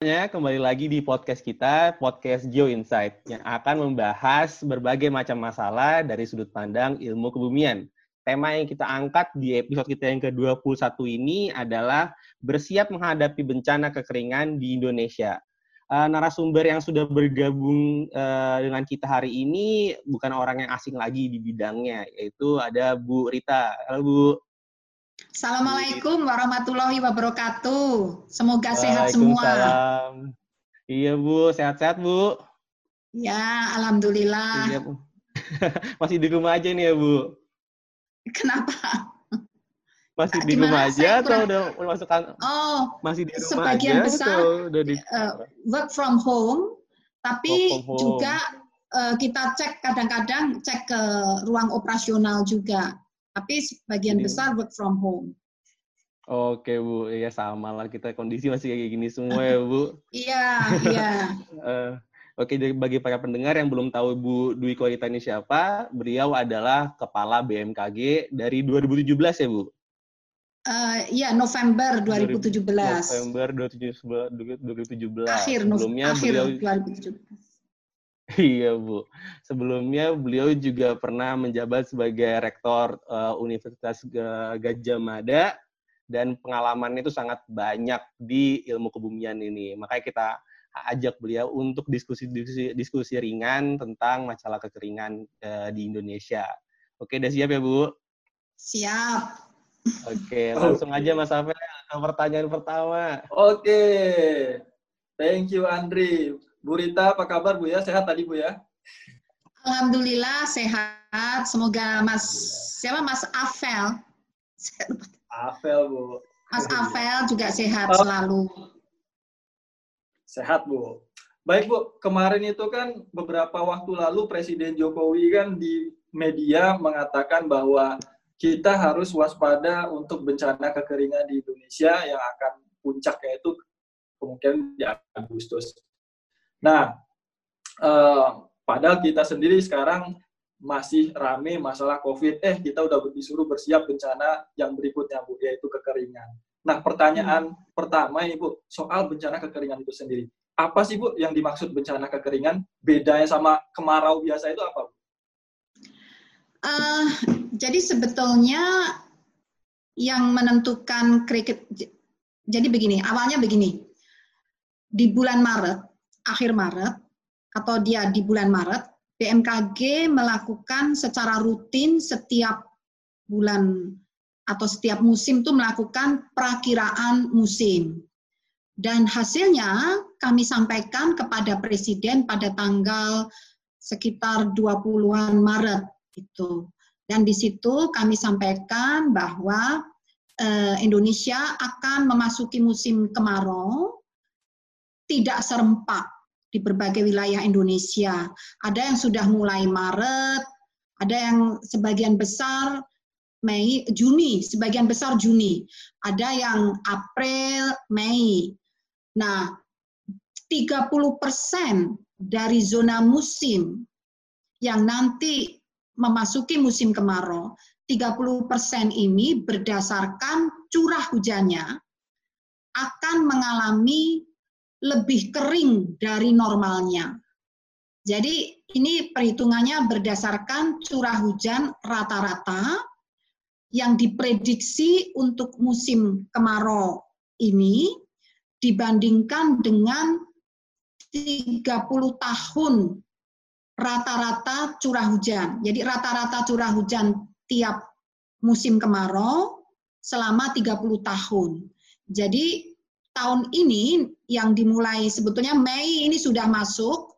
semuanya, kembali lagi di podcast kita, podcast Geo Insight, yang akan membahas berbagai macam masalah dari sudut pandang ilmu kebumian. Tema yang kita angkat di episode kita yang ke-21 ini adalah bersiap menghadapi bencana kekeringan di Indonesia. Uh, narasumber yang sudah bergabung uh, dengan kita hari ini bukan orang yang asing lagi di bidangnya, yaitu ada Bu Rita. Halo Bu. Assalamualaikum warahmatullahi wabarakatuh. Semoga sehat semua. Iya Bu, sehat-sehat Bu. Ya, alhamdulillah. Iya, Bu. Masih di rumah aja nih ya Bu. Kenapa? Masih di rumah aja atau udah masuk kan? Oh, masih di rumah sebagian aja besar udah di uh, work from home, tapi from home. juga uh, kita cek kadang-kadang cek ke ruang operasional juga tapi sebagian Jadi, besar work from home. Oke Bu, ya sama lah kita kondisi masih kayak gini semua ya Bu. iya, iya. uh, Oke, jadi bagi para pendengar yang belum tahu Bu Dwi Korita ini siapa, beliau adalah Kepala BMKG dari 2017 ya Bu? Uh, iya, November 2017. November 2017. Akhir, Sebelumnya akhir beliau, 2017 Iya Bu. Sebelumnya beliau juga pernah menjabat sebagai rektor uh, Universitas Gajah Mada dan pengalamannya itu sangat banyak di ilmu kebumian ini. Makanya kita ajak beliau untuk diskusi-diskusi diskusi ringan tentang masalah kekeringan uh, di Indonesia. Oke, udah siap ya Bu? Siap. Oke, langsung aja Mas Afel ke pertanyaan pertama. Oke. Thank you Andri. Bu Rita, apa kabar Bu ya? Sehat tadi Bu ya? Alhamdulillah sehat. Semoga Mas siapa Mas Afel. Afel Bu. Mas Afel juga sehat oh. selalu. Sehat Bu. Baik Bu, kemarin itu kan beberapa waktu lalu Presiden Jokowi kan di media mengatakan bahwa kita harus waspada untuk bencana kekeringan di Indonesia yang akan puncaknya itu kemungkinan di Agustus. Nah, eh, padahal kita sendiri sekarang masih rame masalah COVID. Eh, kita udah disuruh bersiap bencana yang berikutnya, Bu, yaitu kekeringan. Nah, pertanyaan hmm. pertama ini, Bu, soal bencana kekeringan itu sendiri. Apa sih, Bu, yang dimaksud bencana kekeringan? Bedanya sama kemarau biasa itu apa, Bu? Uh, jadi sebetulnya yang menentukan kriket, jadi begini, awalnya begini. Di bulan Maret, akhir Maret atau dia di bulan Maret, BMKG melakukan secara rutin setiap bulan atau setiap musim itu melakukan perakiraan musim. Dan hasilnya kami sampaikan kepada Presiden pada tanggal sekitar 20-an Maret itu. Dan di situ kami sampaikan bahwa eh, Indonesia akan memasuki musim kemarau tidak serempak di berbagai wilayah Indonesia. Ada yang sudah mulai Maret, ada yang sebagian besar Mei, Juni, sebagian besar Juni. Ada yang April, Mei. Nah, 30% dari zona musim yang nanti memasuki musim kemarau, 30% ini berdasarkan curah hujannya akan mengalami lebih kering dari normalnya. Jadi ini perhitungannya berdasarkan curah hujan rata-rata yang diprediksi untuk musim kemarau ini dibandingkan dengan 30 tahun rata-rata curah hujan. Jadi rata-rata curah hujan tiap musim kemarau selama 30 tahun. Jadi tahun ini yang dimulai sebetulnya Mei ini sudah masuk,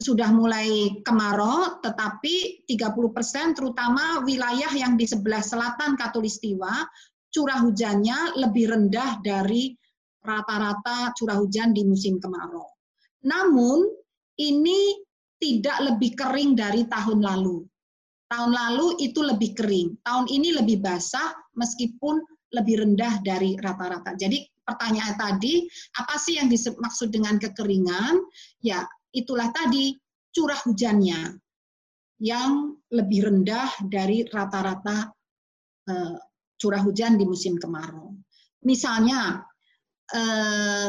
sudah mulai kemarau, tetapi 30% terutama wilayah yang di sebelah selatan Katulistiwa, curah hujannya lebih rendah dari rata-rata curah hujan di musim kemarau. Namun, ini tidak lebih kering dari tahun lalu. Tahun lalu itu lebih kering, tahun ini lebih basah meskipun lebih rendah dari rata-rata. Jadi pertanyaan tadi, apa sih yang dimaksud dengan kekeringan? Ya, itulah tadi curah hujannya yang lebih rendah dari rata-rata uh, curah hujan di musim kemarau. Misalnya, eh,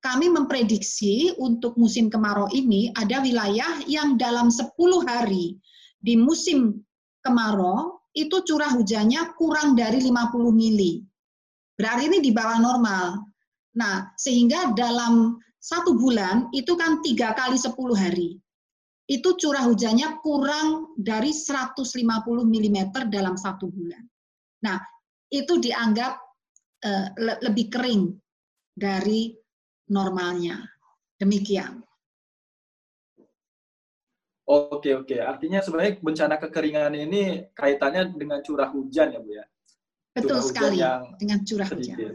kami memprediksi untuk musim kemarau ini ada wilayah yang dalam 10 hari di musim kemarau itu curah hujannya kurang dari 50 mili. Berarti ini di bawah normal. Nah, sehingga dalam satu bulan itu kan tiga kali 10 hari. Itu curah hujannya kurang dari 150 mm dalam satu bulan. Nah, itu dianggap le lebih kering dari normalnya. Demikian. Oke oke, artinya sebenarnya bencana kekeringan ini kaitannya dengan curah hujan ya bu ya? Betul curah sekali yang dengan curah sedikit. hujan.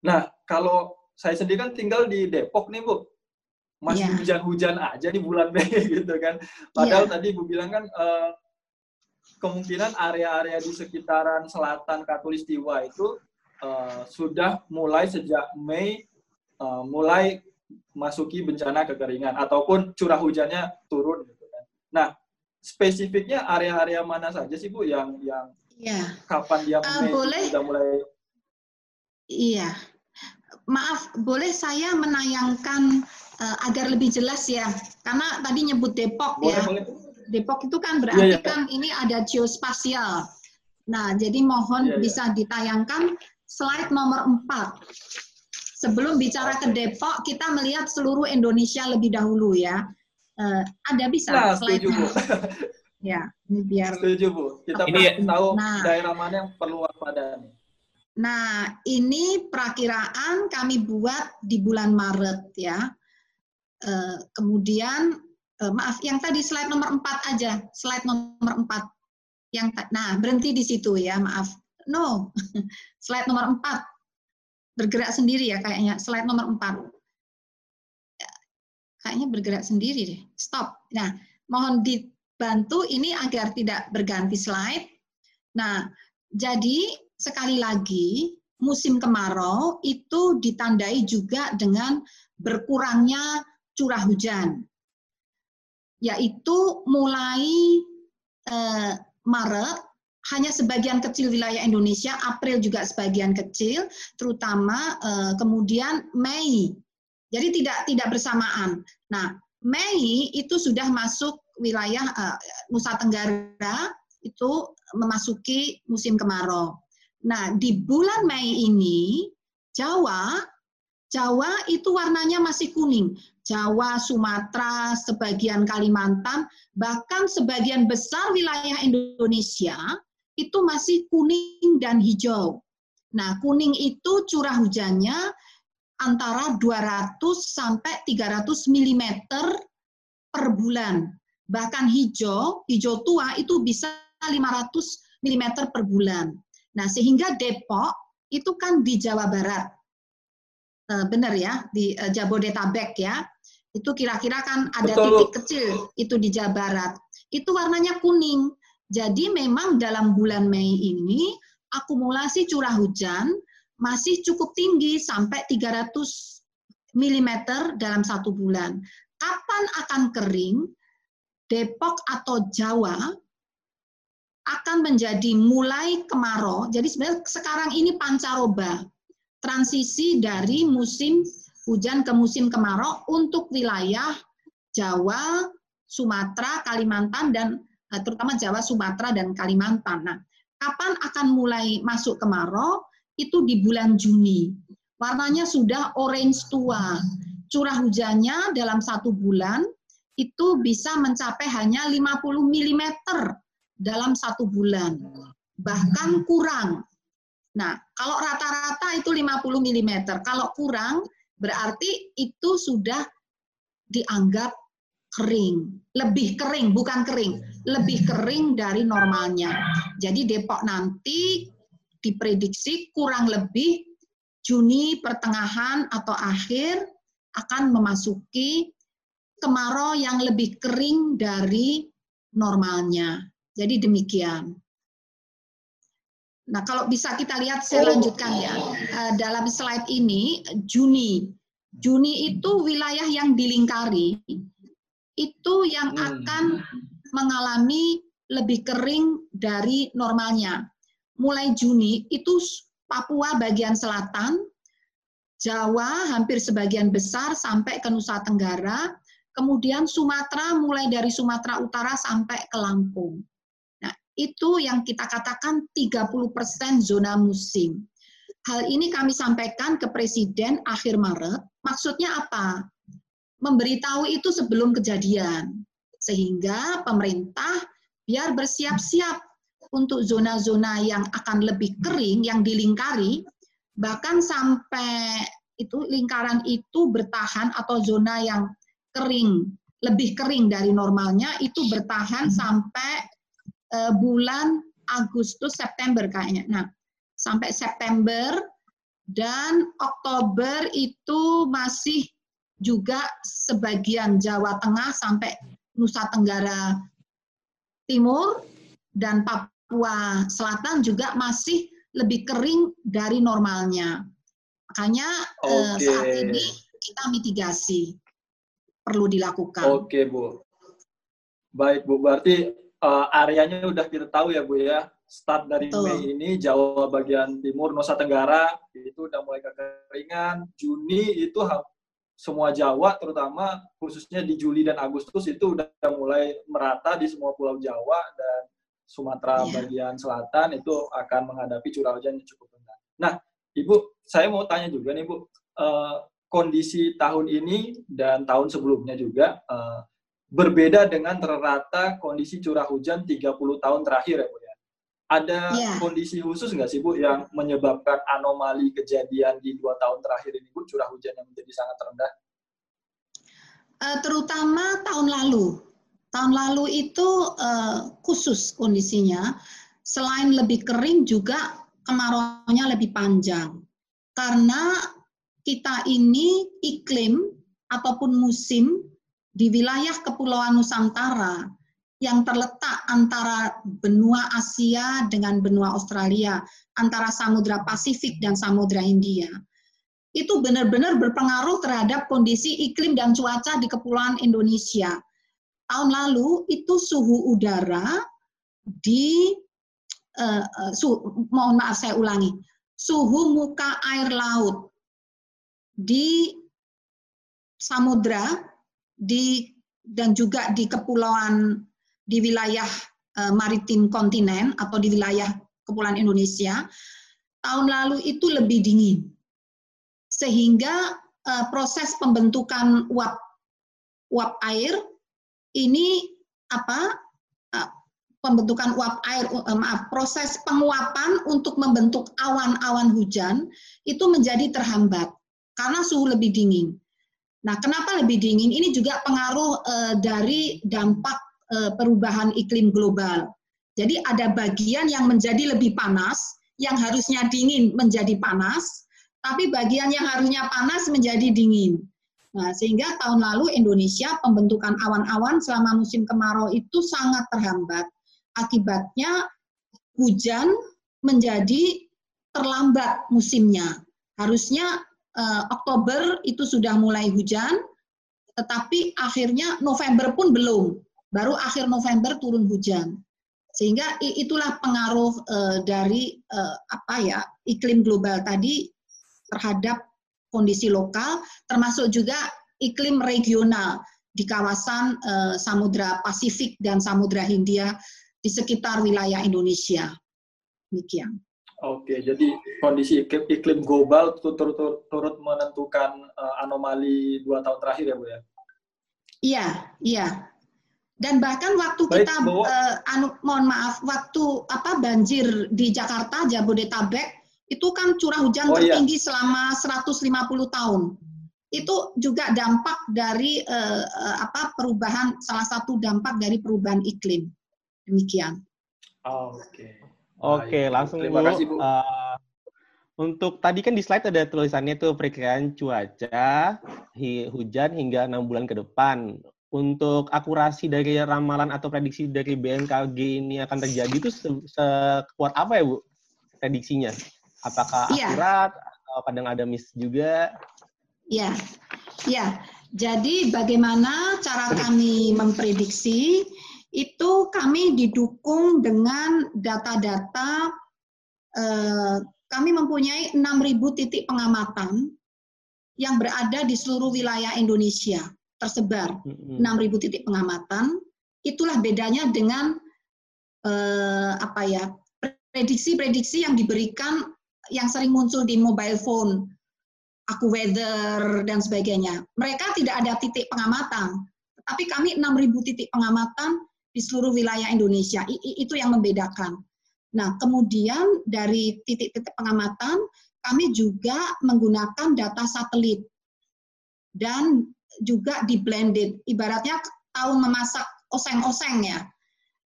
Nah kalau saya sendiri kan tinggal di Depok nih bu, masih yeah. hujan-hujan aja di bulan Mei gitu kan. Padahal yeah. tadi bu bilang kan uh, kemungkinan area-area di sekitaran selatan Katulistiwa itu uh, sudah mulai sejak Mei uh, mulai masuki bencana kekeringan ataupun curah hujannya turun gitu kan. Nah, spesifiknya area-area mana saja sih Bu yang yang ya. kapan dia uh, boleh, sudah mulai Iya. Maaf, boleh saya menayangkan uh, agar lebih jelas ya. Karena tadi nyebut Depok boleh, ya. Boleh. Depok itu kan iya, berarti ya, ya. kan ini ada geospasial. Nah, jadi mohon ya, ya. bisa ditayangkan slide nomor 4. Sebelum bicara ke Depok, kita melihat seluruh Indonesia lebih dahulu ya. Uh, ada bisa nah, slide-nya? ya, ini biar. Setuju Bu. Kita ini tahu nah, daerah mana yang perlu waspada. Nah, ini perakiraan kami buat di bulan Maret ya. Uh, kemudian, uh, maaf, yang tadi slide nomor 4 aja, slide nomor 4. Yang nah, berhenti di situ ya, maaf. No, slide nomor 4 bergerak sendiri ya kayaknya. Slide nomor 4. Kayaknya bergerak sendiri deh. Stop. Nah, mohon dibantu ini agar tidak berganti slide. Nah, jadi sekali lagi musim kemarau itu ditandai juga dengan berkurangnya curah hujan. Yaitu mulai eh, Maret hanya sebagian kecil wilayah Indonesia, April juga sebagian kecil, terutama uh, kemudian Mei. Jadi tidak tidak bersamaan. Nah, Mei itu sudah masuk wilayah uh, Nusa Tenggara itu memasuki musim kemarau. Nah, di bulan Mei ini Jawa Jawa itu warnanya masih kuning. Jawa, Sumatera, sebagian Kalimantan, bahkan sebagian besar wilayah Indonesia itu masih kuning dan hijau. Nah, kuning itu curah hujannya antara 200 sampai 300 mm per bulan. Bahkan hijau, hijau tua itu bisa 500 mm per bulan. Nah, sehingga Depok itu kan di Jawa Barat. Eh, benar ya, di eh, Jabodetabek ya. Itu kira-kira kan ada Betul. titik kecil itu di Jawa Barat. Itu warnanya kuning. Jadi memang dalam bulan Mei ini akumulasi curah hujan masih cukup tinggi sampai 300 mm dalam satu bulan. Kapan akan kering? Depok atau Jawa akan menjadi mulai kemarau. Jadi sebenarnya sekarang ini pancaroba, transisi dari musim hujan ke musim kemarau untuk wilayah Jawa, Sumatera, Kalimantan, dan terutama Jawa, Sumatera, dan Kalimantan. Nah, kapan akan mulai masuk kemarau? Itu di bulan Juni. Warnanya sudah orange tua. Curah hujannya dalam satu bulan itu bisa mencapai hanya 50 mm dalam satu bulan. Bahkan kurang. Nah, kalau rata-rata itu 50 mm. Kalau kurang, berarti itu sudah dianggap kering, lebih kering, bukan kering, lebih kering dari normalnya. Jadi Depok nanti diprediksi kurang lebih Juni pertengahan atau akhir akan memasuki kemarau yang lebih kering dari normalnya. Jadi demikian. Nah, kalau bisa kita lihat saya lanjutkan ya. Eh, dalam slide ini Juni. Juni itu wilayah yang dilingkari itu yang hmm. akan mengalami lebih kering dari normalnya. Mulai Juni itu Papua bagian selatan Jawa hampir sebagian besar sampai ke Nusa Tenggara, kemudian Sumatera mulai dari Sumatera Utara sampai ke Lampung. Nah, itu yang kita katakan 30% zona musim. Hal ini kami sampaikan ke Presiden akhir Maret. Maksudnya apa? Memberitahu itu sebelum kejadian. Sehingga pemerintah biar bersiap-siap untuk zona-zona yang akan lebih kering, yang dilingkari, bahkan sampai itu lingkaran itu bertahan atau zona yang kering, lebih kering dari normalnya itu bertahan sampai uh, bulan Agustus September kayaknya. Nah, sampai September dan Oktober itu masih juga sebagian Jawa Tengah sampai Nusa Tenggara Timur dan Papua Selatan juga masih lebih kering dari normalnya. Makanya okay. eh, saat ini kita mitigasi perlu dilakukan. Oke, okay, Bu. Baik, Bu. Berarti uh, areanya udah kita tahu ya, Bu ya. Start dari Betul. Mei ini Jawa bagian timur, Nusa Tenggara itu udah mulai kekeringan. Juni itu semua Jawa terutama khususnya di Juli dan Agustus itu udah mulai merata di semua pulau Jawa dan Sumatera yeah. bagian selatan itu akan menghadapi curah hujan yang cukup rendah. Nah, Ibu, saya mau tanya juga nih, Bu, uh, kondisi tahun ini dan tahun sebelumnya juga uh, berbeda dengan terrata kondisi curah hujan 30 tahun terakhir ya, Bu ya. Ada yeah. kondisi khusus nggak sih, Bu, yang menyebabkan anomali kejadian di dua tahun terakhir ini, Bu, curah hujan yang menjadi sangat rendah? Uh, terutama tahun lalu, Tahun lalu itu uh, khusus kondisinya, selain lebih kering juga kemarau-nya lebih panjang. Karena kita ini iklim ataupun musim di wilayah Kepulauan Nusantara yang terletak antara benua Asia dengan benua Australia, antara Samudra Pasifik dan Samudra Hindia. Itu benar-benar berpengaruh terhadap kondisi iklim dan cuaca di Kepulauan Indonesia tahun lalu itu suhu udara di uh, uh, su, mohon maaf saya ulangi suhu muka air laut di samudra di dan juga di kepulauan di wilayah uh, maritim kontinen atau di wilayah kepulauan Indonesia tahun lalu itu lebih dingin sehingga uh, proses pembentukan uap uap air ini apa uh, pembentukan uap air maaf proses penguapan untuk membentuk awan-awan hujan itu menjadi terhambat karena suhu lebih dingin. Nah, kenapa lebih dingin? Ini juga pengaruh uh, dari dampak uh, perubahan iklim global. Jadi ada bagian yang menjadi lebih panas, yang harusnya dingin menjadi panas, tapi bagian yang harusnya panas menjadi dingin. Nah, sehingga tahun lalu Indonesia pembentukan awan-awan selama musim kemarau itu sangat terhambat. Akibatnya hujan menjadi terlambat musimnya. Harusnya eh, Oktober itu sudah mulai hujan, tetapi akhirnya November pun belum. Baru akhir November turun hujan. Sehingga itulah pengaruh eh, dari eh, apa ya iklim global tadi terhadap kondisi lokal, termasuk juga iklim regional di kawasan uh, Samudra Pasifik dan Samudra Hindia di sekitar wilayah Indonesia. Demikian. Oke, jadi kondisi iklim, iklim global turut, turut, turut menentukan uh, anomali dua tahun terakhir ya, Bu ya? Iya, iya. Dan bahkan waktu Baik, kita, uh, anu, mohon maaf, waktu apa banjir di Jakarta, Jabodetabek, itu kan curah hujan oh, iya. tertinggi iya. selama 150 tahun. Itu juga dampak dari uh, uh, apa perubahan salah satu dampak dari perubahan iklim. Demikian. Oh, Oke. Okay. Oke, okay, langsung Terima Bu. Kasih, Bu. Uh, untuk tadi kan di slide ada tulisannya tuh perkiraan cuaca hi, hujan hingga enam bulan ke depan. Untuk akurasi dari ramalan atau prediksi dari BMKG ini akan terjadi itu sekuat apa ya Bu prediksinya? Apakah ya. akurat atau kadang ada miss juga? Ya, ya. Jadi bagaimana cara kami memprediksi itu kami didukung dengan data-data eh, kami mempunyai 6.000 titik pengamatan yang berada di seluruh wilayah Indonesia tersebar Mm-mm. 6.000 titik pengamatan. Itulah bedanya dengan eh, apa ya prediksi-prediksi yang diberikan yang sering muncul di mobile phone, aku weather dan sebagainya. Mereka tidak ada titik pengamatan, tapi kami 6.000 titik pengamatan di seluruh wilayah Indonesia. I- itu yang membedakan. Nah, kemudian dari titik-titik pengamatan, kami juga menggunakan data satelit dan juga di blended. Ibaratnya tahu memasak oseng-oseng ya.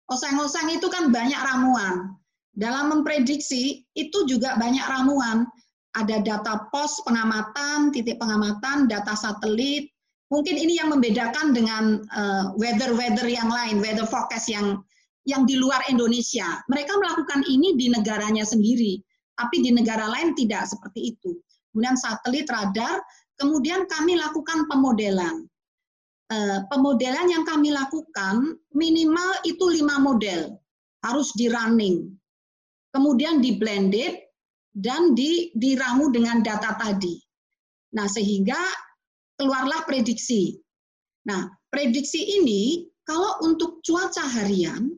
Oseng-oseng itu kan banyak ramuan. Dalam memprediksi itu juga banyak ramuan. Ada data pos pengamatan, titik pengamatan, data satelit. Mungkin ini yang membedakan dengan eh, weather-weather yang lain, weather forecast yang yang di luar Indonesia. Mereka melakukan ini di negaranya sendiri, tapi di negara lain tidak seperti itu. Kemudian satelit, radar, kemudian kami lakukan pemodelan. Eh, pemodelan yang kami lakukan minimal itu lima model harus di running, kemudian di blended dan di diramu dengan data tadi. Nah sehingga keluarlah prediksi. Nah prediksi ini kalau untuk cuaca harian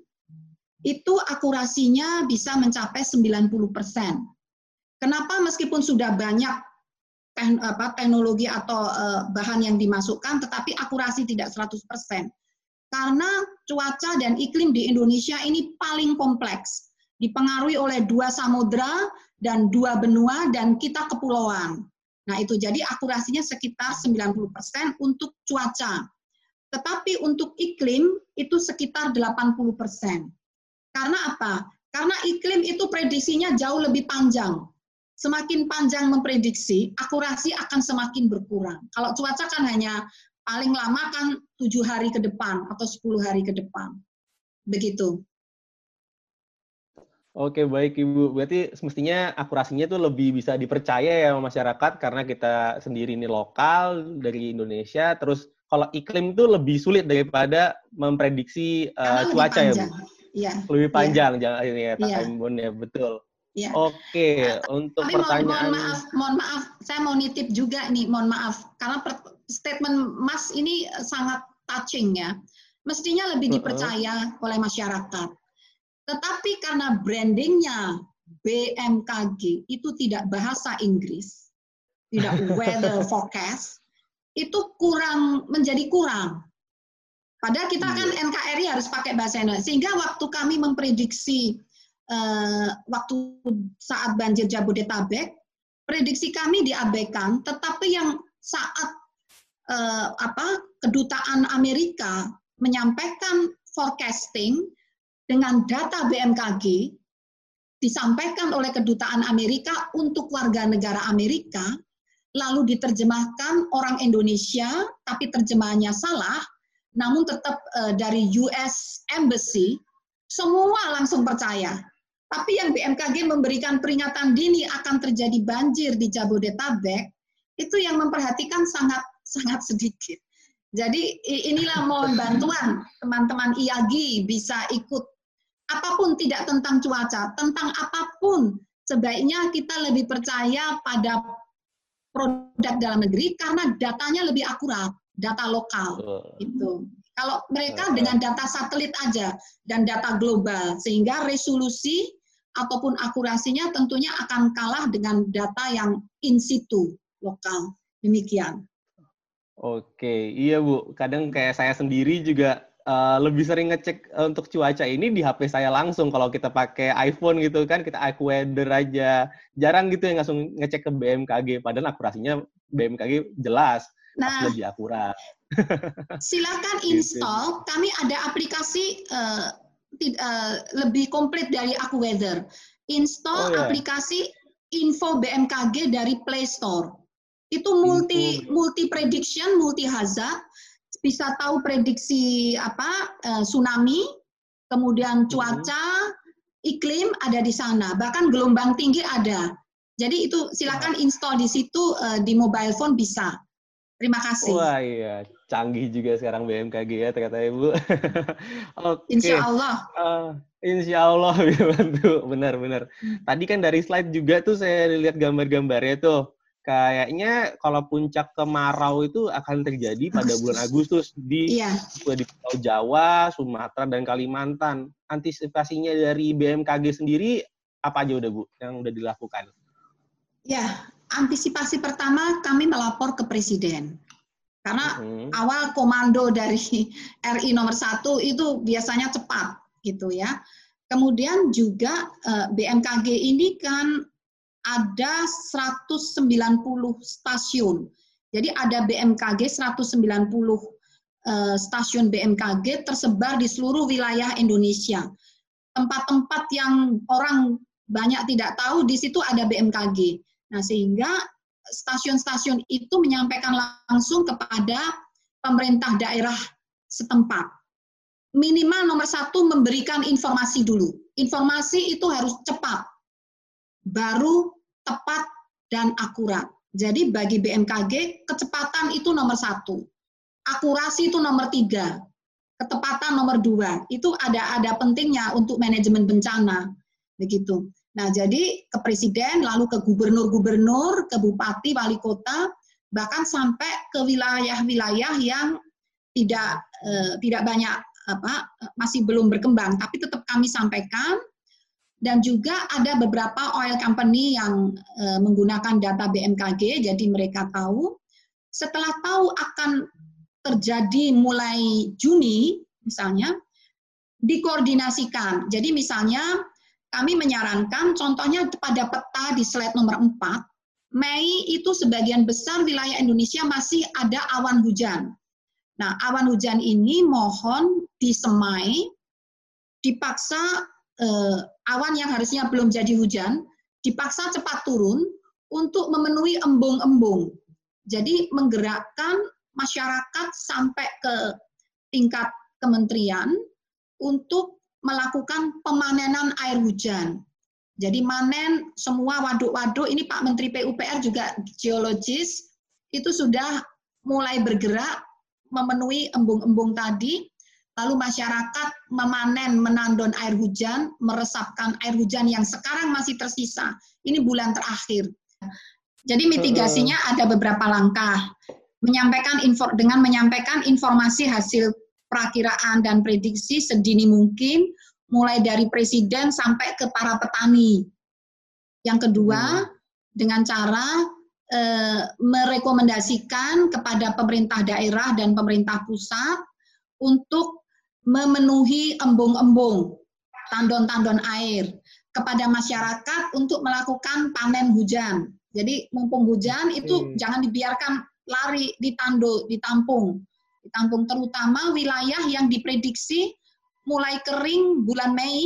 itu akurasinya bisa mencapai 90%. Kenapa meskipun sudah banyak teknologi atau eh, bahan yang dimasukkan, tetapi akurasi tidak 100%. Karena cuaca dan iklim di Indonesia ini paling kompleks, dipengaruhi oleh dua samudra dan dua benua dan kita kepulauan. Nah itu jadi akurasinya sekitar 90% untuk cuaca. Tetapi untuk iklim itu sekitar 80%. Karena apa? Karena iklim itu prediksinya jauh lebih panjang. Semakin panjang memprediksi, akurasi akan semakin berkurang. Kalau cuaca kan hanya paling lama kan tujuh hari ke depan atau 10 hari ke depan. Begitu. Oke baik Ibu, berarti semestinya akurasinya tuh lebih bisa dipercaya ya masyarakat karena kita sendiri ini lokal dari Indonesia. Terus kalau iklim tuh lebih sulit daripada memprediksi uh, Karena cuaca ya Bu. Iya. Lebih panjang jangan ini ya Iya. timeline ya betul. Iya. Oke, untuk Tapi mohon, mohon pertanyaan maaf, mohon maaf, saya mau nitip juga nih, mohon maaf, karena per- statement Mas ini sangat touching ya. Mestinya lebih Uh-uh. dipercaya oleh masyarakat. Tetapi karena brandingnya BMKG itu tidak bahasa Inggris, tidak weather forecast, itu kurang menjadi kurang. Padahal kita kan NKRI harus pakai bahasa Indonesia. Sehingga waktu kami memprediksi eh, waktu saat banjir Jabodetabek, prediksi kami diabaikan, tetapi yang saat eh, apa kedutaan Amerika menyampaikan forecasting dengan data BMKG disampaikan oleh kedutaan Amerika untuk warga negara Amerika, lalu diterjemahkan orang Indonesia, tapi terjemahannya salah, namun tetap eh, dari US Embassy, semua langsung percaya. Tapi yang BMKG memberikan peringatan dini akan terjadi banjir di Jabodetabek, itu yang memperhatikan sangat sangat sedikit. Jadi inilah mohon bantuan teman-teman IAGI bisa ikut apa pun tidak tentang cuaca, tentang apa pun sebaiknya kita lebih percaya pada produk dalam negeri karena datanya lebih akurat, data lokal itu. Kalau mereka dengan data satelit aja dan data global, sehingga resolusi ataupun akurasinya tentunya akan kalah dengan data yang in situ lokal. Demikian. Oke, iya Bu. Kadang kayak saya sendiri juga eh, lebih sering ngecek eh, untuk cuaca ini di HP saya langsung. Kalau kita pakai iPhone gitu kan, kita iWeather aja. Jarang gitu yang langsung ngecek ke BMKG. Padahal akurasinya BMKG jelas, Nah, lebih akurat. silakan Gitu. install. Kami ada aplikasi eh, eh, lebih komplit dari AccuWeather. Install Oh, ya. aplikasi Info BMKG dari Play Store. Itu multi Info. multi prediction, multi hazard, bisa tahu prediksi apa eh, tsunami, kemudian Mhm. cuaca, iklim ada di sana. Bahkan gelombang tinggi ada. Jadi itu silakan install di situ eh, di mobile phone bisa. Terima kasih. Wah iya, canggih juga sekarang BMKG ya ternyata Ibu. Oke. Insya Allah. Eh, insya Allah bantu, benar-benar. Tadi kan dari slide juga tuh saya lihat gambar-gambarnya tuh. kayaknya kalau puncak kemarau itu akan terjadi pada bulan Agustus di Iya. di Pulau Jawa, Sumatera dan Kalimantan. Antisipasinya dari BMKG sendiri apa aja udah Bu yang udah dilakukan? Ya, antisipasi pertama kami melapor ke Presiden. Karena Mhm. awal komando dari RI nomor satu itu biasanya cepat gitu ya. Kemudian juga eh, BMKG ini kan ada 190 stasiun. Jadi ada BMKG 190 eh, stasiun BMKG tersebar di seluruh wilayah Indonesia. Tempat-tempat yang orang banyak tidak tahu di situ ada BMKG. Nah, sehingga stasiun-stasiun itu menyampaikan langsung kepada pemerintah daerah setempat. Minimal nomor satu memberikan informasi dulu. Informasi itu harus cepat, baru tepat dan akurat. Jadi bagi BMKG kecepatan itu nomor satu, akurasi itu nomor tiga, ketepatan nomor dua. Itu ada ada pentingnya untuk manajemen bencana, begitu. Nah, jadi ke presiden, lalu ke gubernur-gubernur, ke bupati, wali kota, bahkan sampai ke wilayah-wilayah yang tidak eh, tidak banyak apa masih belum berkembang, tapi tetap kami sampaikan. Dan juga ada beberapa oil company yang eh, menggunakan data BMKG, jadi mereka tahu. Setelah tahu akan terjadi mulai Juni, misalnya, dikoordinasikan. Jadi misalnya kami menyarankan contohnya pada peta di slide nomor 4, Mei itu sebagian besar wilayah Indonesia masih ada awan hujan. Nah, awan hujan ini mohon disemai, dipaksa eh, awan yang harusnya belum jadi hujan, dipaksa cepat turun untuk memenuhi embung-embung. Jadi menggerakkan masyarakat sampai ke tingkat kementerian untuk melakukan pemanenan air hujan. Jadi manen semua waduk-waduk, ini Pak Menteri PUPR juga geologis, itu sudah mulai bergerak memenuhi embung-embung tadi, lalu masyarakat memanen, menandon air hujan, meresapkan air hujan yang sekarang masih tersisa. Ini bulan terakhir. Jadi mitigasinya ada beberapa langkah. Menyampaikan info dengan menyampaikan informasi hasil perakiraan dan prediksi sedini mungkin, mulai dari presiden sampai ke para petani. Yang kedua, dengan cara eh, merekomendasikan kepada pemerintah daerah dan pemerintah pusat untuk memenuhi embung-embung, tandon-tandon air kepada masyarakat untuk melakukan panen hujan. Jadi mumpung hujan itu Hmm. jangan dibiarkan lari ditando, ditampung. Ditampung terutama wilayah yang diprediksi mulai kering bulan Mei,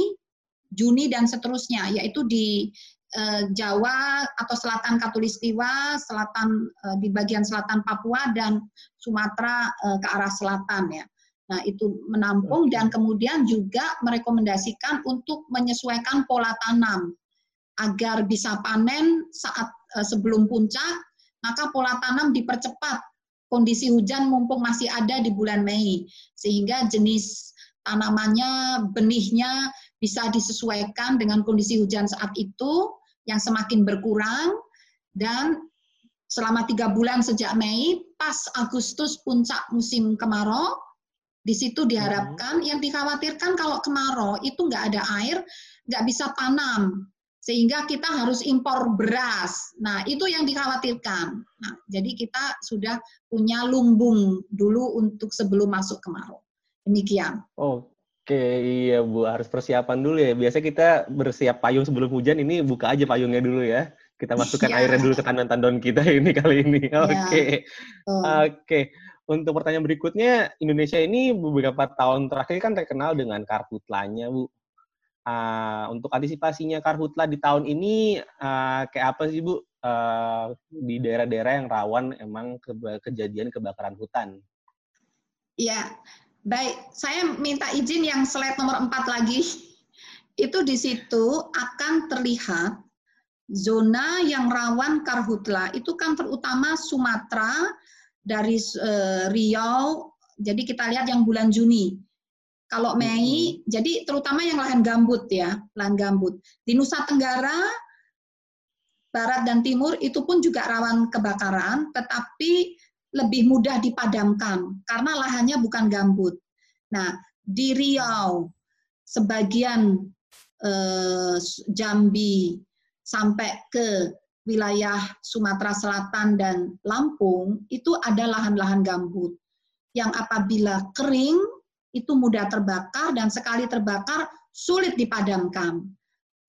Juni dan seterusnya, yaitu di eh, Jawa atau Selatan Katulistiwa, selatan eh, di bagian selatan Papua dan Sumatera eh, ke arah selatan ya. Nah, itu menampung dan kemudian juga merekomendasikan untuk menyesuaikan pola tanam agar bisa panen saat sebelum puncak, maka pola tanam dipercepat kondisi hujan mumpung masih ada di bulan Mei sehingga jenis tanamannya, benihnya bisa disesuaikan dengan kondisi hujan saat itu yang semakin berkurang. Dan selama tiga bulan sejak Mei pas Agustus puncak musim kemarau di situ diharapkan yang dikhawatirkan kalau kemarau itu nggak ada air nggak bisa tanam sehingga kita harus impor beras. Nah, itu yang dikhawatirkan. Nah, jadi kita sudah punya lumbung dulu untuk sebelum masuk kemarau. Demikian. Oke, iya Bu, harus persiapan dulu ya. Biasa kita bersiap payung sebelum hujan, ini buka aja payungnya dulu ya. Kita masukkan Iya. airnya dulu ke tandon-tandon kita ini kali ini. Oke. Tuh. Oke. Untuk pertanyaan berikutnya, Indonesia ini beberapa tahun terakhir kan terkenal dengan karhutlanya, Bu. Ah, untuk antisipasinya karhutla di tahun ini ah, kayak apa sih, Bu? Ah, di daerah-daerah yang rawan emang keba- kejadian kebakaran hutan. Ya, baik. Saya minta izin yang slide nomor 4 lagi. Itu di situ akan terlihat zona yang rawan karhutla. Itu kan terutama Sumatera dari eh, Riau. Jadi kita lihat yang bulan Juni. Kalau Mei, jadi terutama yang lahan gambut ya, lahan gambut. Di Nusa Tenggara barat dan timur itu pun juga rawan kebakaran, tetapi lebih mudah dipadamkan karena lahannya bukan gambut. Nah, di Riau, sebagian eh, Jambi sampai ke wilayah Sumatera Selatan dan Lampung itu ada lahan-lahan gambut yang apabila kering itu mudah terbakar dan sekali terbakar sulit dipadamkan.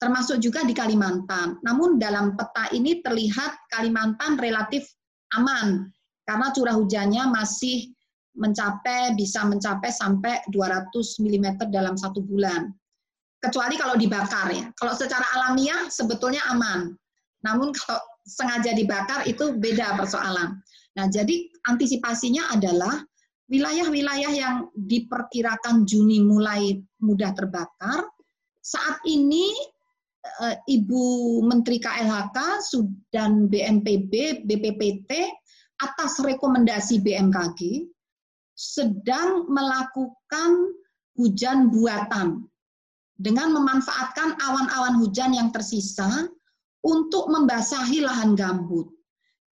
Termasuk juga di Kalimantan. Namun dalam peta ini terlihat Kalimantan relatif aman karena curah hujannya masih mencapai bisa mencapai sampai 200 mm dalam satu bulan. Kecuali kalau dibakar ya. Kalau secara alamiah sebetulnya aman. Namun kalau sengaja dibakar itu beda persoalan. Nah, jadi antisipasinya adalah wilayah-wilayah yang diperkirakan Juni mulai mudah terbakar, saat ini eh, Ibu Menteri KLHK dan BNPB, BPPT atas rekomendasi BMKG sedang melakukan hujan buatan dengan memanfaatkan awan-awan hujan yang tersisa untuk membasahi lahan gambut.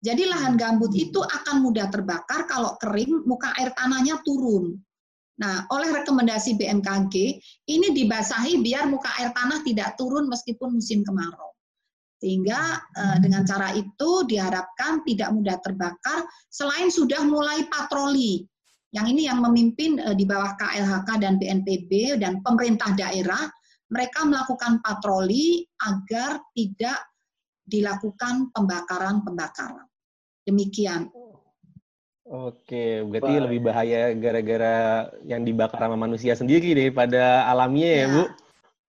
Jadi lahan gambut itu akan mudah terbakar kalau kering, muka air tanahnya turun. Nah, oleh rekomendasi BMKG, ini dibasahi biar muka air tanah tidak turun meskipun musim kemarau. Sehingga eh, dengan cara itu diharapkan tidak mudah terbakar, selain sudah mulai patroli. Yang ini yang memimpin eh, di bawah KLHK dan BNPB dan pemerintah daerah, mereka melakukan patroli agar tidak dilakukan pembakaran-pembakaran. Demikian. Oke, berarti Baik. lebih bahaya gara-gara yang dibakar sama manusia sendiri daripada alamnya ya, ya Bu?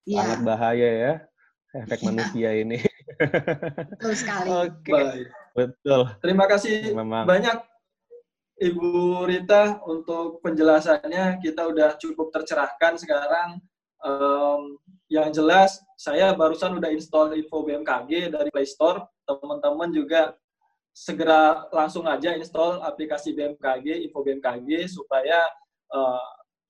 Ya. Sangat bahaya ya efek ya. manusia ini. Betul sekali. Oke, Baik. betul. Terima kasih Memang. banyak Ibu Rita untuk penjelasannya. Kita udah cukup tercerahkan sekarang. Um, yang jelas, saya barusan udah install info BMKG dari Play Store. Teman-teman juga segera langsung aja install aplikasi BMKG, info BMKG supaya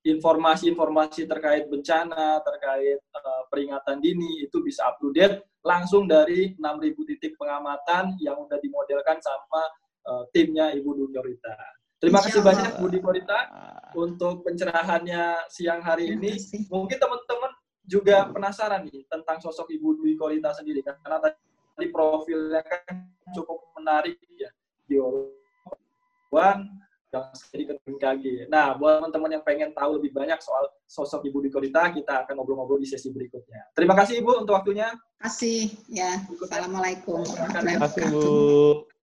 informasi informasi-informasi terkait bencana, terkait uh, peringatan dini itu bisa up to date langsung dari 6.000 titik pengamatan yang udah dimodelkan sama uh, timnya Ibu Dukorita. Terima kasih banyak Bu Dukorita untuk pencerahannya siang hari ini. Mungkin teman-teman juga penasaran nih tentang sosok Ibu Dwi Korita sendiri karena tadi profilnya kan cukup menarik ya geologan yang jadi BMKG. Nah, buat teman-teman yang pengen tahu lebih banyak soal sosok Ibu Dikorita, kita akan ngobrol-ngobrol di sesi berikutnya. Terima kasih Ibu untuk waktunya. Terima kasih. Ya. Assalamualaikum. Terima kasih Bu.